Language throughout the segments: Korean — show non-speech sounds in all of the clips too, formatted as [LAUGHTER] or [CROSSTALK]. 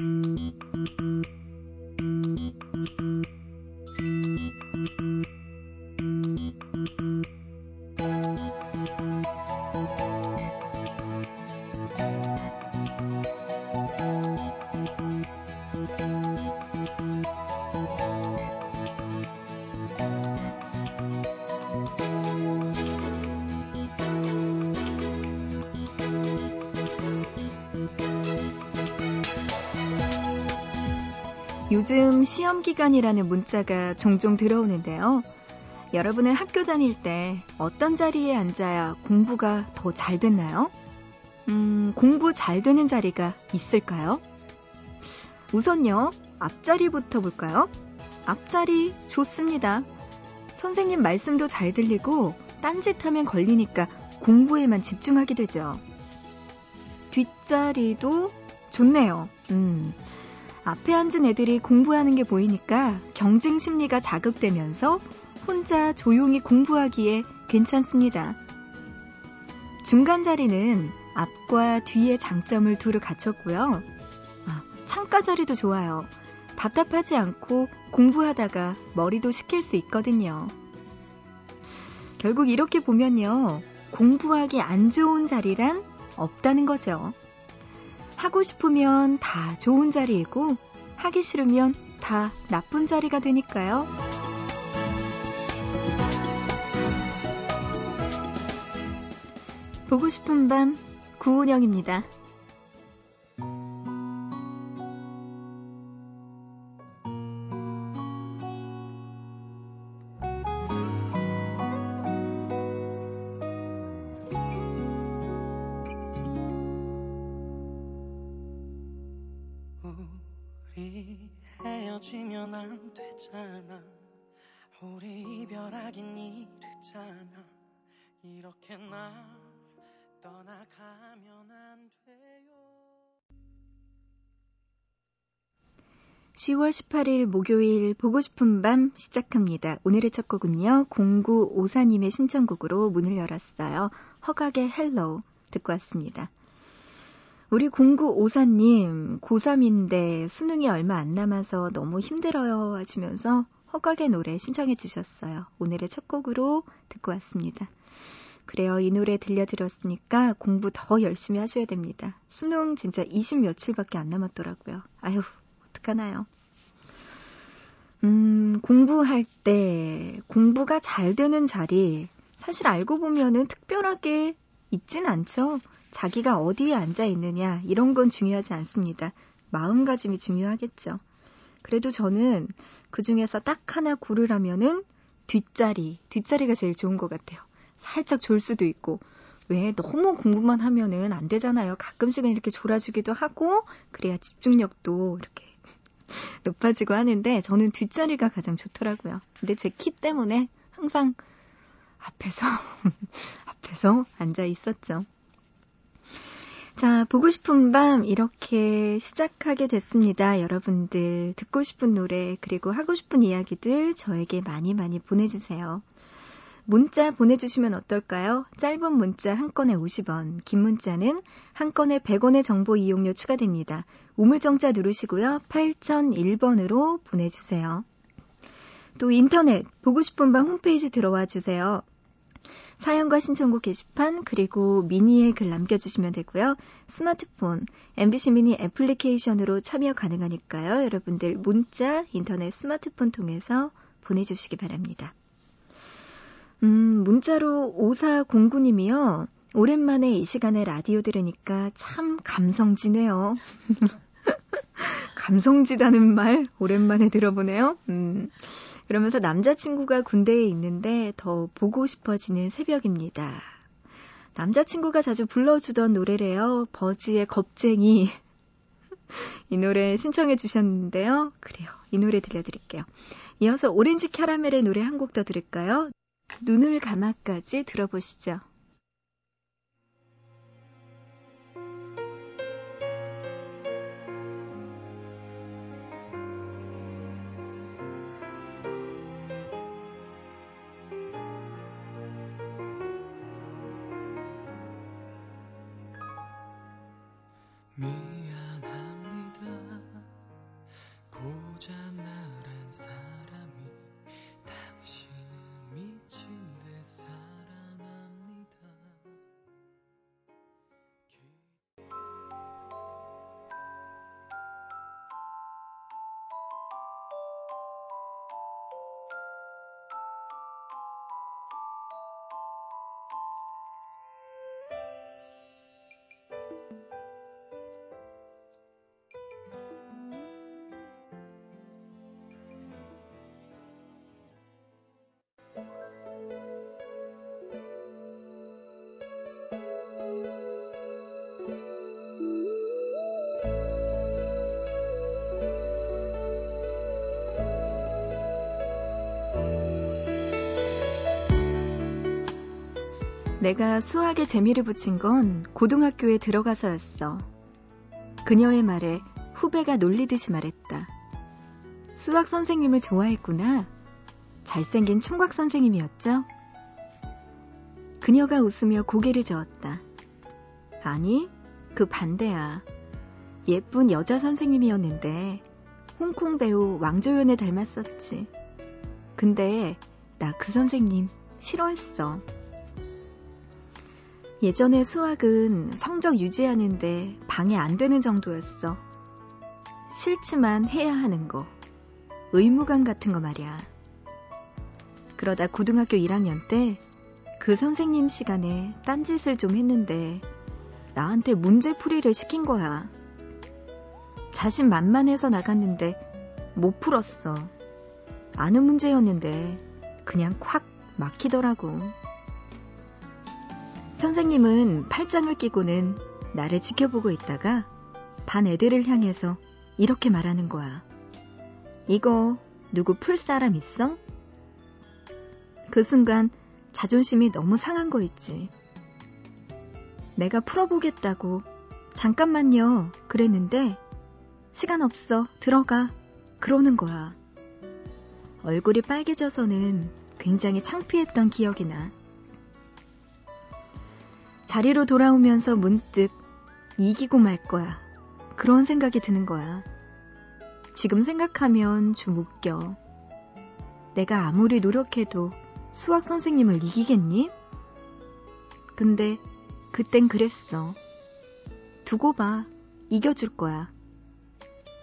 Mm. 요즘 시험 기간이라는 문자가 종종 들어오는데요. 여러분은 학교 다닐 때 어떤 자리에 앉아야 공부가 더 잘 됐나요? 음, 공부 잘 되는 자리가 있을까요? 우선요, 앞자리부터 볼까요? 앞자리 좋습니다. 선생님 말씀도 잘 들리고 딴짓하면 걸리니까 공부에만 집중하게 되죠. 뒷자리도 좋네요. 음, 앞에 앉은 애들이 공부하는 게 보이니까 경쟁 심리가 자극되면서 혼자 조용히 공부하기에 괜찮습니다. 중간 자리는 앞과 뒤의 장점을 두루 갖췄고요. 아, 창가 자리도 좋아요. 답답하지 않고 공부하다가 머리도 식힐 수 있거든요. 결국 이렇게 보면요. 공부하기 안 좋은 자리란 없다는 거죠. 하고 싶으면 다 좋은 자리이고 하기 싫으면 다 나쁜 자리가 되니까요. 보고 싶은 밤 구은영입니다. 10월 18일 목요일 보고 싶은 밤 시작합니다. 오늘의 첫 곡은요. 0954님의 신청곡으로 문을 열었어요. 허각의 Hello 듣고 왔습니다. 우리 0954님 고3인데 수능이 얼마 안 남아서 너무 힘들어요 하시면서 허각의 노래 신청해 주셨어요. 오늘의 첫 곡으로 듣고 왔습니다. 그래요. 이 노래 들려드렸으니까 공부 더 열심히 하셔야 됩니다. 수능 진짜 20 며칠밖에 안 남았더라고요. 아유, 어떡하나요? 음, 공부할 때 공부가 잘 되는 자리 사실 알고 보면은 특별하게 있진 않죠. 자기가 어디에 앉아 있느냐 이런 건 중요하지 않습니다. 마음가짐이 중요하겠죠. 그래도 저는 그 중에서 딱 하나 고르라면은 뒷자리, 뒷자리가 제일 좋은 것 같아요. 살짝 졸 수도 있고, 왜 너무 공부만 하면은 안 되잖아요. 가끔씩은 이렇게 졸아주기도 하고, 그래야 집중력도 이렇게 [LAUGHS] 높아지고 하는데, 저는 뒷자리가 가장 좋더라고요. 근데 제 키 때문에 항상 앞에서, [LAUGHS] 앞에서 앉아 있었죠. 자, 보고 싶은 밤 이렇게 시작하게 됐습니다. 여러분들 듣고 싶은 노래 그리고 하고 싶은 이야기들 저에게 많이 많이 보내주세요. 문자 보내주시면 어떨까요? 짧은 문자 한 건에 50원, 긴 문자는 한 건에 100원의 정보 이용료 추가됩니다. 우물정자 누르시고요. 8001번으로 보내주세요. 또 인터넷 보고 싶은 밤 홈페이지 들어와 주세요. 사연과 신청곡 게시판 그리고 미니에 글 남겨주시면 되고요. 스마트폰, MBC 미니 애플리케이션으로 참여 가능하니까요. 여러분들 문자, 인터넷, 스마트폰 통해서 보내주시기 바랍니다. 음, 문자로 5409님이요. 오랜만에 이 시간에 라디오 들으니까 참 감성지네요. [LAUGHS] 감성지다는 말 오랜만에 들어보네요. 음. 그러면서 남자친구가 군대에 있는데 더 보고 싶어지는 새벽입니다. 남자친구가 자주 불러주던 노래래요. 버즈의 겁쟁이. [LAUGHS] 이 노래 신청해 주셨는데요. 그래요. 이 노래 들려드릴게요. 이어서 오렌지 캐러멜의 노래 한 곡 더 들을까요? 눈을 감아까지 들어보시죠. 내가 수학에 재미를 붙인 건 고등학교에 들어가서였어. 그녀의 말에 후배가 놀리듯이 말했다. 수학 선생님을 좋아했구나. 잘생긴 총각 선생님이었죠? 그녀가 웃으며 고개를 저었다. 아니, 그 반대야. 예쁜 여자 선생님이었는데 홍콩 배우 왕조연에 닮았었지. 근데 나 그 선생님 싫어했어. 예전에 수학은 성적 유지하는데 방해 안 되는 정도였어. 싫지만 해야 하는 거. 의무감 같은 거 말이야. 그러다 고등학교 1학년 때 그 선생님 시간에 딴짓을 좀 했는데 나한테 문제 풀이를 시킨 거야. 자신 만만해서 나갔는데 못 풀었어. 아는 문제였는데 그냥 콱 막히더라고. 선생님은 팔짱을 끼고는 나를 지켜보고 있다가 반 애들을 향해서 이렇게 말하는 거야. 이거 누구 풀 사람 있어? 그 순간 자존심이 너무 상한 거 있지. 내가 풀어보겠다고 잠깐만요 그랬는데 시간 없어 들어가 그러는 거야. 얼굴이 빨개져서는 굉장히 창피했던 기억이 나. 자리로 돌아오면서 문득 이기고 말 거야. 그런 생각이 드는 거야. 지금 생각하면 좀 웃겨. 내가 아무리 노력해도 수학 선생님을 이기겠니? 근데 그땐 그랬어. 두고 봐. 이겨줄 거야.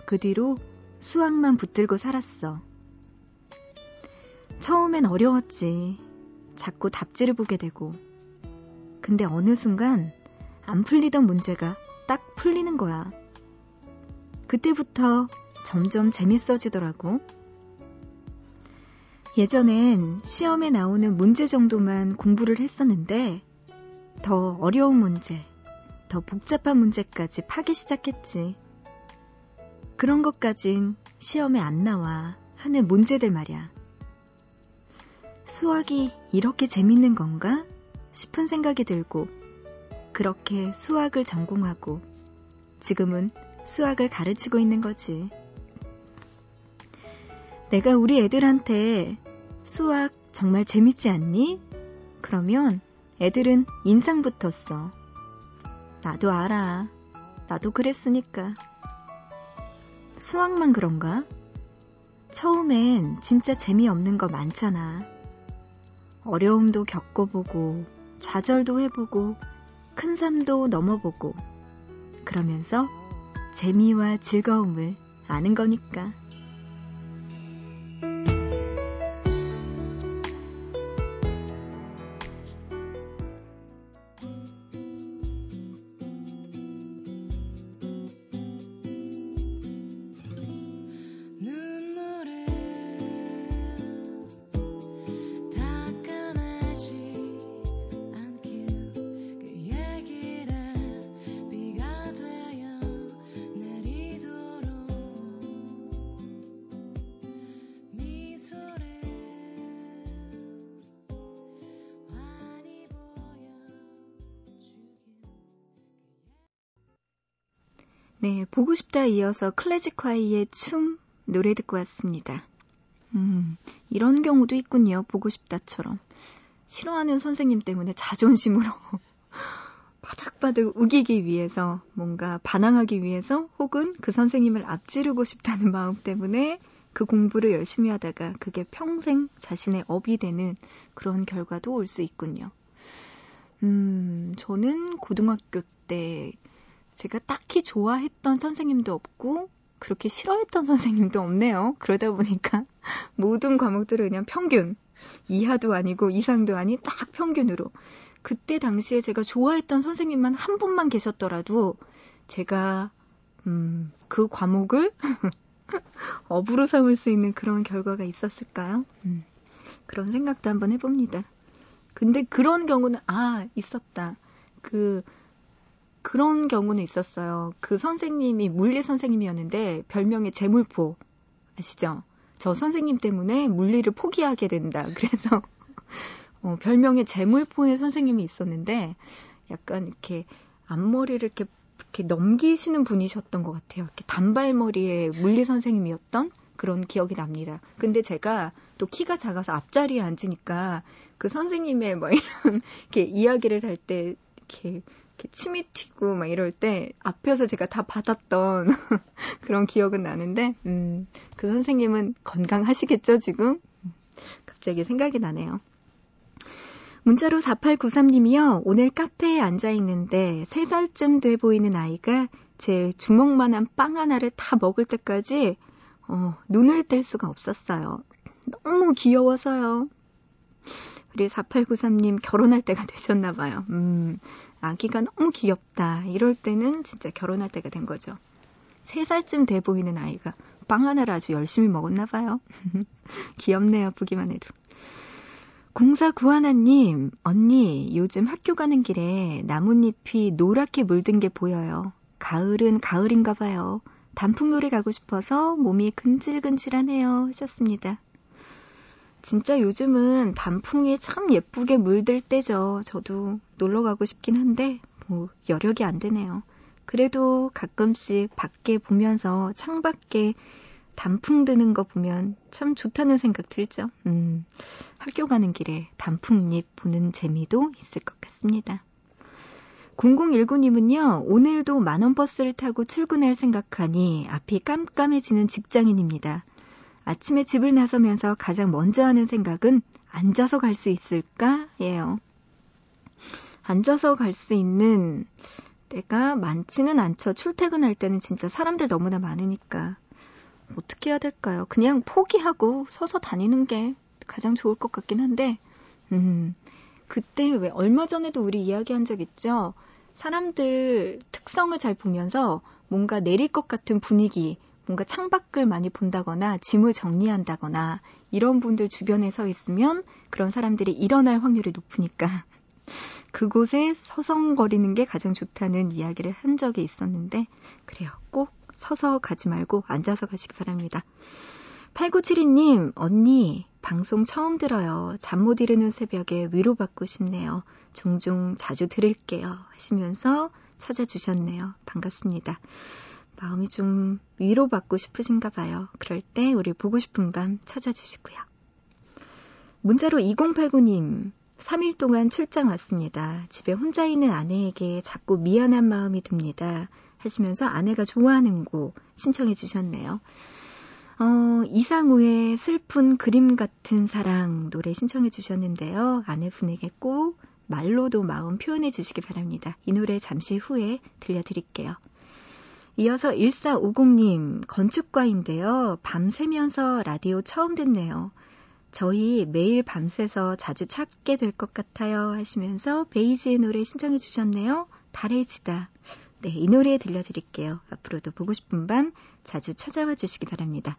그 뒤로 수학만 붙들고 살았어. 처음엔 어려웠지. 자꾸 답지를 보게 되고. 근데 어느 순간 안 풀리던 문제가 딱 풀리는 거야. 그때부터 점점 재밌어지더라고. 예전엔 시험에 나오는 문제 정도만 공부를 했었는데 더 어려운 문제, 더 복잡한 문제까지 파기 시작했지. 그런 것까진 시험에 안 나와 하는 문제들 말이야. 수학이 이렇게 재밌는 건가? 싶은 생각이 들고 그렇게 수학을 전공하고 지금은 수학을 가르치고 있는 거지. 내가 우리 애들한테 수학 정말 재밌지 않니? 그러면 애들은 인상 붙었어. 나도 알아. 나도 그랬으니까. 수학만 그런가? 처음엔 진짜 재미없는 거 많잖아. 어려움도 겪어보고, 좌절도 해보고 큰 삶도 넘어보고 그러면서 재미와 즐거움을 아는 거니까. 네, 보고 싶다 이어서 클래식화이의 춤 노래 듣고 왔습니다. 음, 이런 경우도 있군요. 보고 싶다처럼. 싫어하는 선생님 때문에 자존심으로 [LAUGHS] 바닥바닥 우기기 위해서 뭔가 반항하기 위해서 혹은 그 선생님을 앞지르고 싶다는 마음 때문에 그 공부를 열심히 하다가 그게 평생 자신의 업이 되는 그런 결과도 올 수 있군요. 음, 저는 고등학교 때 제가 딱히 좋아했던 선생님도 없고 그렇게 싫어했던 선생님도 없네요. 그러다 보니까 [LAUGHS] 모든 과목들은 그냥 평균. 이하도 아니고 이상도 아닌 딱 평균으로. 그때 당시에 제가 좋아했던 선생님만 한 분만 계셨더라도 제가 음, 그 과목을 [LAUGHS] 업으로 삼을 수 있는 그런 결과가 있었을까요? 음, 그런 생각도 한번 해봅니다. 근데 그런 경우는 아 있었다. 그 그런 경우는 있었어요. 그 선생님이 물리 선생님이었는데 별명이 재물포 아시죠? 저 선생님 때문에 물리를 포기하게 된다. [LAUGHS] 그래서 어, 별명에 재물포의 선생님이 있었는데 약간 이렇게 앞머리를 이렇게 이렇게 넘기시는 분이셨던 것 같아요. 이렇게 단발머리의 물리 선생님이었던 그런 기억이 납니다. 근데 제가 또 키가 작아서 앞자리에 앉으니까 그 선생님의 뭐 이런 [LAUGHS] 이렇게 이야기를 할 때 이렇게 침이 튀고 막 이럴 때 앞에서 제가 다 받았던 [LAUGHS] 그런 기억은 나는데 음, 그 선생님은 건강하시겠죠 지금? 갑자기 생각이 나네요. 문자로 4893님이요. 오늘 카페에 앉아 있는데 3살쯤 돼 보이는 아이가 제 주먹만한 빵 하나를 다 먹을 때까지 어, 눈을 뗄 수가 없었어요. 너무 귀여워서요. 우리 4893님 결혼할 때가 [LAUGHS] 되셨나 봐요. 음, 아기가 너무 귀엽다. 이럴 때는 진짜 결혼할 때가 된 거죠. 3살쯤 돼 보이는 아이가 빵 하나를 아주 열심히 먹었나 봐요. [LAUGHS] 귀엽네요. 보기만 해도. 공사 구하나님, 언니, 요즘 학교 가는 길에 나뭇잎이 노랗게 물든 게 보여요. 가을은 가을인가 봐요. 단풍놀이 가고 싶어서 몸이 근질근질하네요. 하셨습니다. 진짜 요즘은 단풍이 참 예쁘게 물들 때죠. 저도 놀러 가고 싶긴 한데, 뭐, 여력이 안 되네요. 그래도 가끔씩 밖에 보면서 창밖에 단풍 드는 거 보면 참 좋다는 생각 들죠. 음, 학교 가는 길에 단풍잎 보는 재미도 있을 것 같습니다. 0019님은요, 오늘도 만원 버스를 타고 출근할 생각하니 앞이 깜깜해지는 직장인입니다. 아침에 집을 나서면서 가장 먼저 하는 생각은 앉아서 갈 수 있을까? 예요. 앉아서 갈 수 있는 때가 많지는 않죠. 출퇴근할 때는 진짜 사람들 너무나 많으니까. 어떻게 해야 될까요? 그냥 포기하고 서서 다니는 게 가장 좋을 것 같긴 한데, 음, 그때 왜 얼마 전에도 우리 이야기한 적 있죠? 사람들 특성을 잘 보면서 뭔가 내릴 것 같은 분위기, 뭔가 창밖을 많이 본다거나 짐을 정리한다거나 이런 분들 주변에 서 있으면 그런 사람들이 일어날 확률이 높으니까 [LAUGHS] 그곳에 서성거리는 게 가장 좋다는 이야기를 한 적이 있었는데 그래요. 꼭 서서 가지 말고 앉아서 가시기 바랍니다. 8972님, 언니, 방송 처음 들어요. 잠 못 이루는 새벽에 위로받고 싶네요. 종종 자주 들을게요. 하시면서 찾아주셨네요. 반갑습니다. 마음이 좀 위로받고 싶으신가 봐요. 그럴 때 우리 보고 싶은 밤 찾아주시고요. 문자로 2089님, 3일 동안 출장 왔습니다. 집에 혼자 있는 아내에게 자꾸 미안한 마음이 듭니다. 하시면서 아내가 좋아하는 곡 신청해 주셨네요. 어, 이상우의 슬픈 그림 같은 사랑 노래 신청해 주셨는데요. 아내분에게 꼭 말로도 마음 표현해 주시기 바랍니다. 이 노래 잠시 후에 들려드릴게요. 이어서 1450님, 건축과인데요. 밤새면서 라디오 처음 듣네요. 저희 매일 밤새서 자주 찾게 될 것 같아요. 하시면서 베이지의 노래 신청해 주셨네요. 달의 지다. 네, 이 노래 들려드릴게요. 앞으로도 보고 싶은 밤 자주 찾아와 주시기 바랍니다.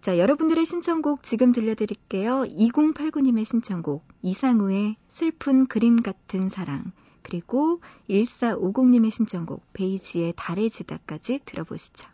자, 여러분들의 신청곡 지금 들려드릴게요. 2089님의 신청곡, 이상우의 슬픈 그림 같은 사랑, 그리고 1450님의 신청곡, 베이지의 달의 지다까지 들어보시죠.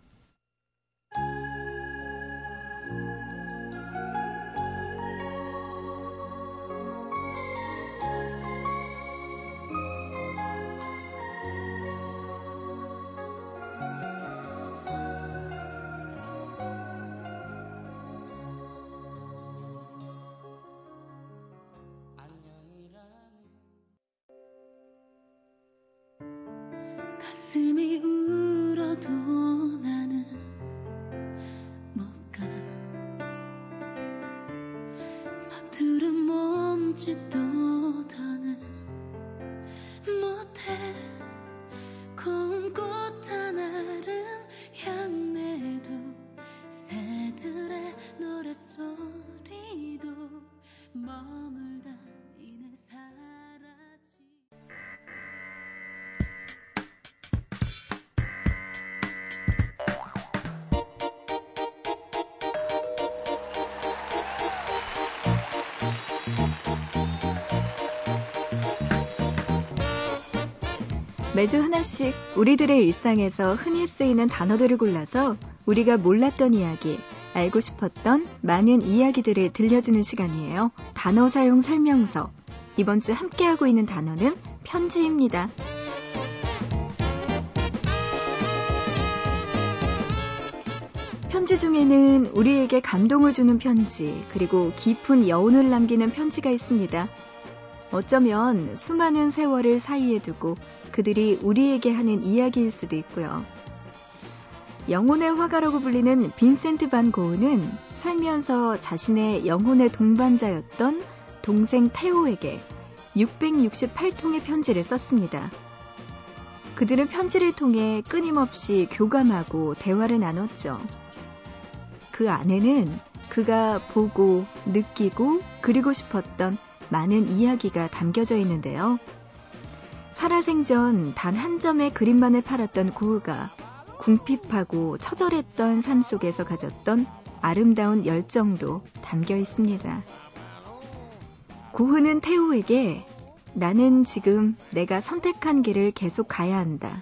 매주 하나씩 우리들의 일상에서 흔히 쓰이는 단어들을 골라서 우리가 몰랐던 이야기, 알고 싶었던 많은 이야기들을 들려주는 시간이에요. 단어 사용 설명서. 이번 주 함께하고 있는 단어는 편지입니다. 편지 중에는 우리에게 감동을 주는 편지, 그리고 깊은 여운을 남기는 편지가 있습니다. 어쩌면 수많은 세월을 사이에 두고 그들이 우리에게 하는 이야기일 수도 있고요. 영혼의 화가라고 불리는 빈센트 반 고흐는 살면서 자신의 영혼의 동반자였던 동생 테오에게 668통의 편지를 썼습니다. 그들은 편지를 통해 끊임없이 교감하고 대화를 나눴죠. 그 안에는 그가 보고 느끼고 그리고 싶었던 많은 이야기가 담겨져 있는데요. 살아생전 단 한 점의 그림만을 팔았던 고흐가 궁핍하고 처절했던 삶 속에서 가졌던 아름다운 열정도 담겨 있습니다. 고흐는 태우에게 나는 지금 내가 선택한 길을 계속 가야 한다.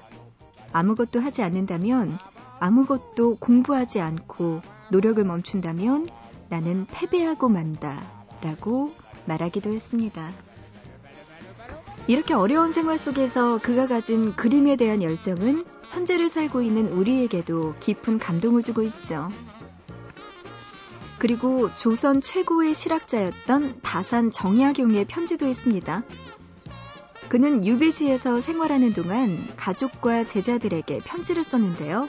아무것도 하지 않는다면 아무것도 공부하지 않고 노력을 멈춘다면 나는 패배하고 만다. 라고 말하기도 했습니다. 이렇게 어려운 생활 속에서 그가 가진 그림에 대한 열정은 현재를 살고 있는 우리에게도 깊은 감동을 주고 있죠. 그리고 조선 최고의 실학자였던 다산 정약용의 편지도 있습니다. 그는 유배지에서 생활하는 동안 가족과 제자들에게 편지를 썼는데요.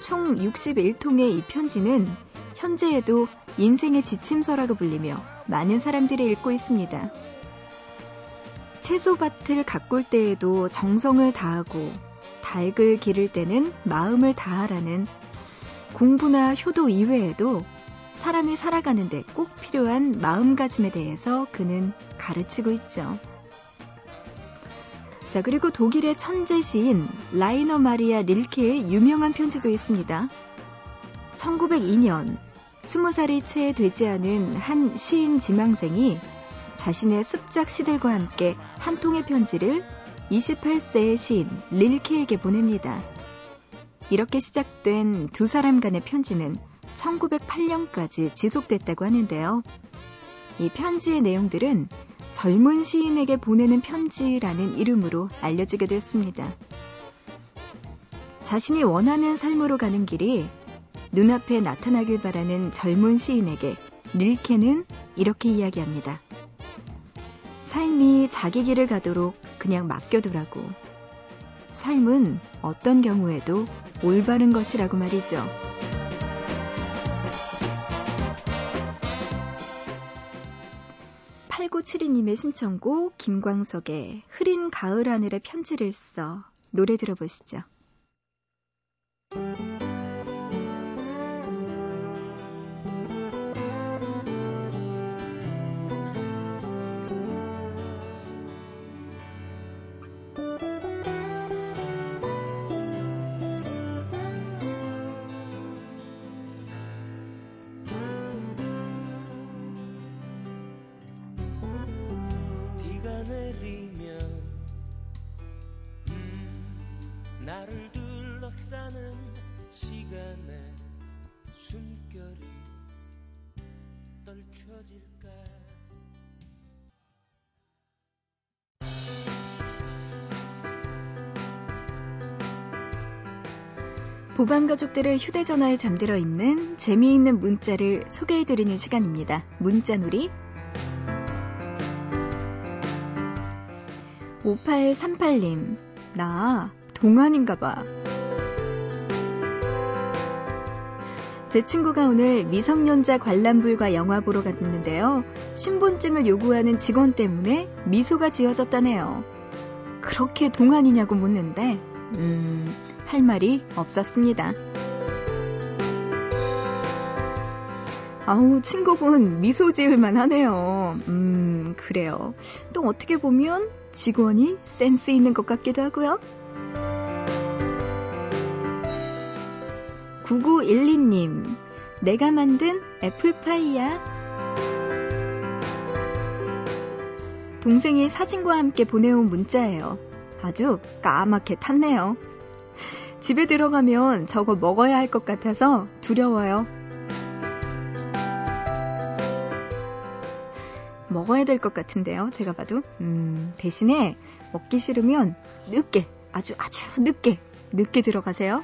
총 61통의 이 편지는 현재에도 인생의 지침서라고 불리며 많은 사람들이 읽고 있습니다. 채소밭을 가꿀 때에도 정성을 다하고 닭을 기를 때는 마음을 다하라는 공부나 효도 이외에도 사람이 살아가는데 꼭 필요한 마음가짐에 대해서 그는 가르치고 있죠. 자, 그리고 독일의 천재 시인 라이너 마리아 릴케의 유명한 편지도 있습니다. 1902년 20살이 채 되지 않은 한 시인 지망생이 자신의 습작 시들과 함께 한 통의 편지를 28세의 시인 릴케에게 보냅니다. 이렇게 시작된 두 사람 간의 편지는 1908년까지 지속됐다고 하는데요. 이 편지의 내용들은 젊은 시인에게 보내는 편지라는 이름으로 알려지게 됐습니다. 자신이 원하는 삶으로 가는 길이 눈앞에 나타나길 바라는 젊은 시인에게 릴케는 이렇게 이야기합니다. 삶이 자기 길을 가도록 그냥 맡겨두라고. 삶은 어떤 경우에도 올바른 것이라고 말이죠. 8972님의 신청곡 김광석의 흐린 가을 하늘에 편지를 써 노래 들어보시죠. 보밤 가족들의 휴대전화에 잠들어 있는 재미있는 문자를 소개해드리는 시간입니다. 문자놀이 5838님, 나 동안인가 봐. 제 친구가 오늘 미성년자 관람불과 영화 보러 갔는데요. 신분증을 요구하는 직원 때문에 미소가 지어졌다네요. 그렇게 동안이냐고 묻는데, 음, 할 말이 없었습니다. 아우, 친구분 미소 지을만 하네요. 음, 그래요. 또 어떻게 보면 직원이 센스 있는 것 같기도 하고요. 9912님, 내가 만든 애플파이야. 동생이 사진과 함께 보내온 문자예요. 아주 까맣게 탔네요. 집에 들어가면 저거 먹어야 할 것 같아서 두려워요. 먹어야 될 것 같은데요. 제가 봐도. 음, 대신에 먹기 싫으면 늦게, 아주 아주 늦게, 늦게 들어가세요.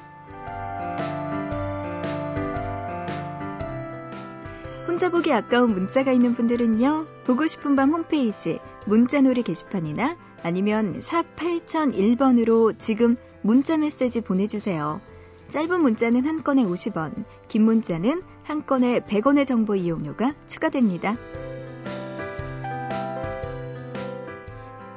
혼자 보기 아까운 문자가 있는 분들은요. 보고 싶은 밤 홈페이지 문자놀이 게시판이나 아니면 샵 8001번으로 지금 문자 메시지 보내주세요. 짧은 문자는 한 건에 50원, 긴 문자는 한 건에 100원의 정보 이용료가 추가됩니다.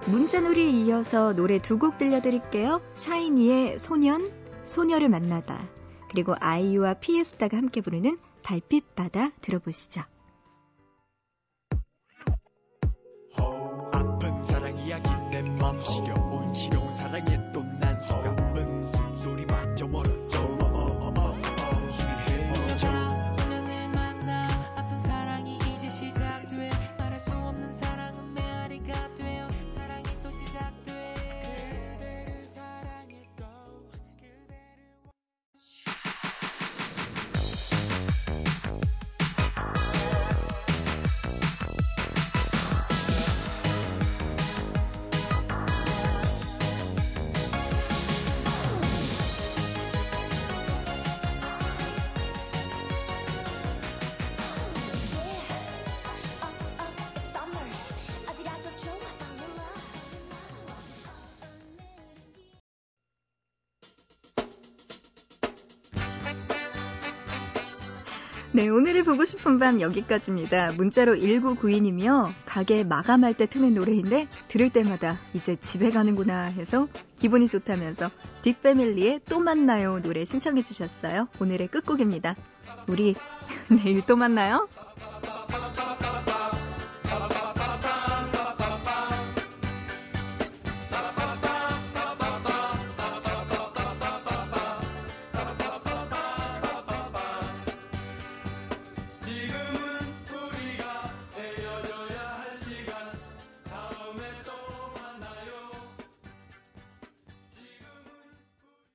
문자놀이 이어서 노래 두 곡 들려드릴게요. 샤이니의 소년, 소녀를 만나다. 그리고 아이유와 피에스타가 함께 부르는 달빛바다 들어보시죠. 아픈 사랑 이야기 내맘 시려운 시려 네, 오늘을 보고 싶은 밤 여기까지입니다. 문자로 1992이며 가게 마감할 때 트는 노래인데 들을 때마다 이제 집에 가는구나 해서 기분이 좋다면서 딕패밀리의 또 만나요 노래 신청해 주셨어요. 오늘의 끝곡입니다. 우리 [LAUGHS] 내일 또 만나요.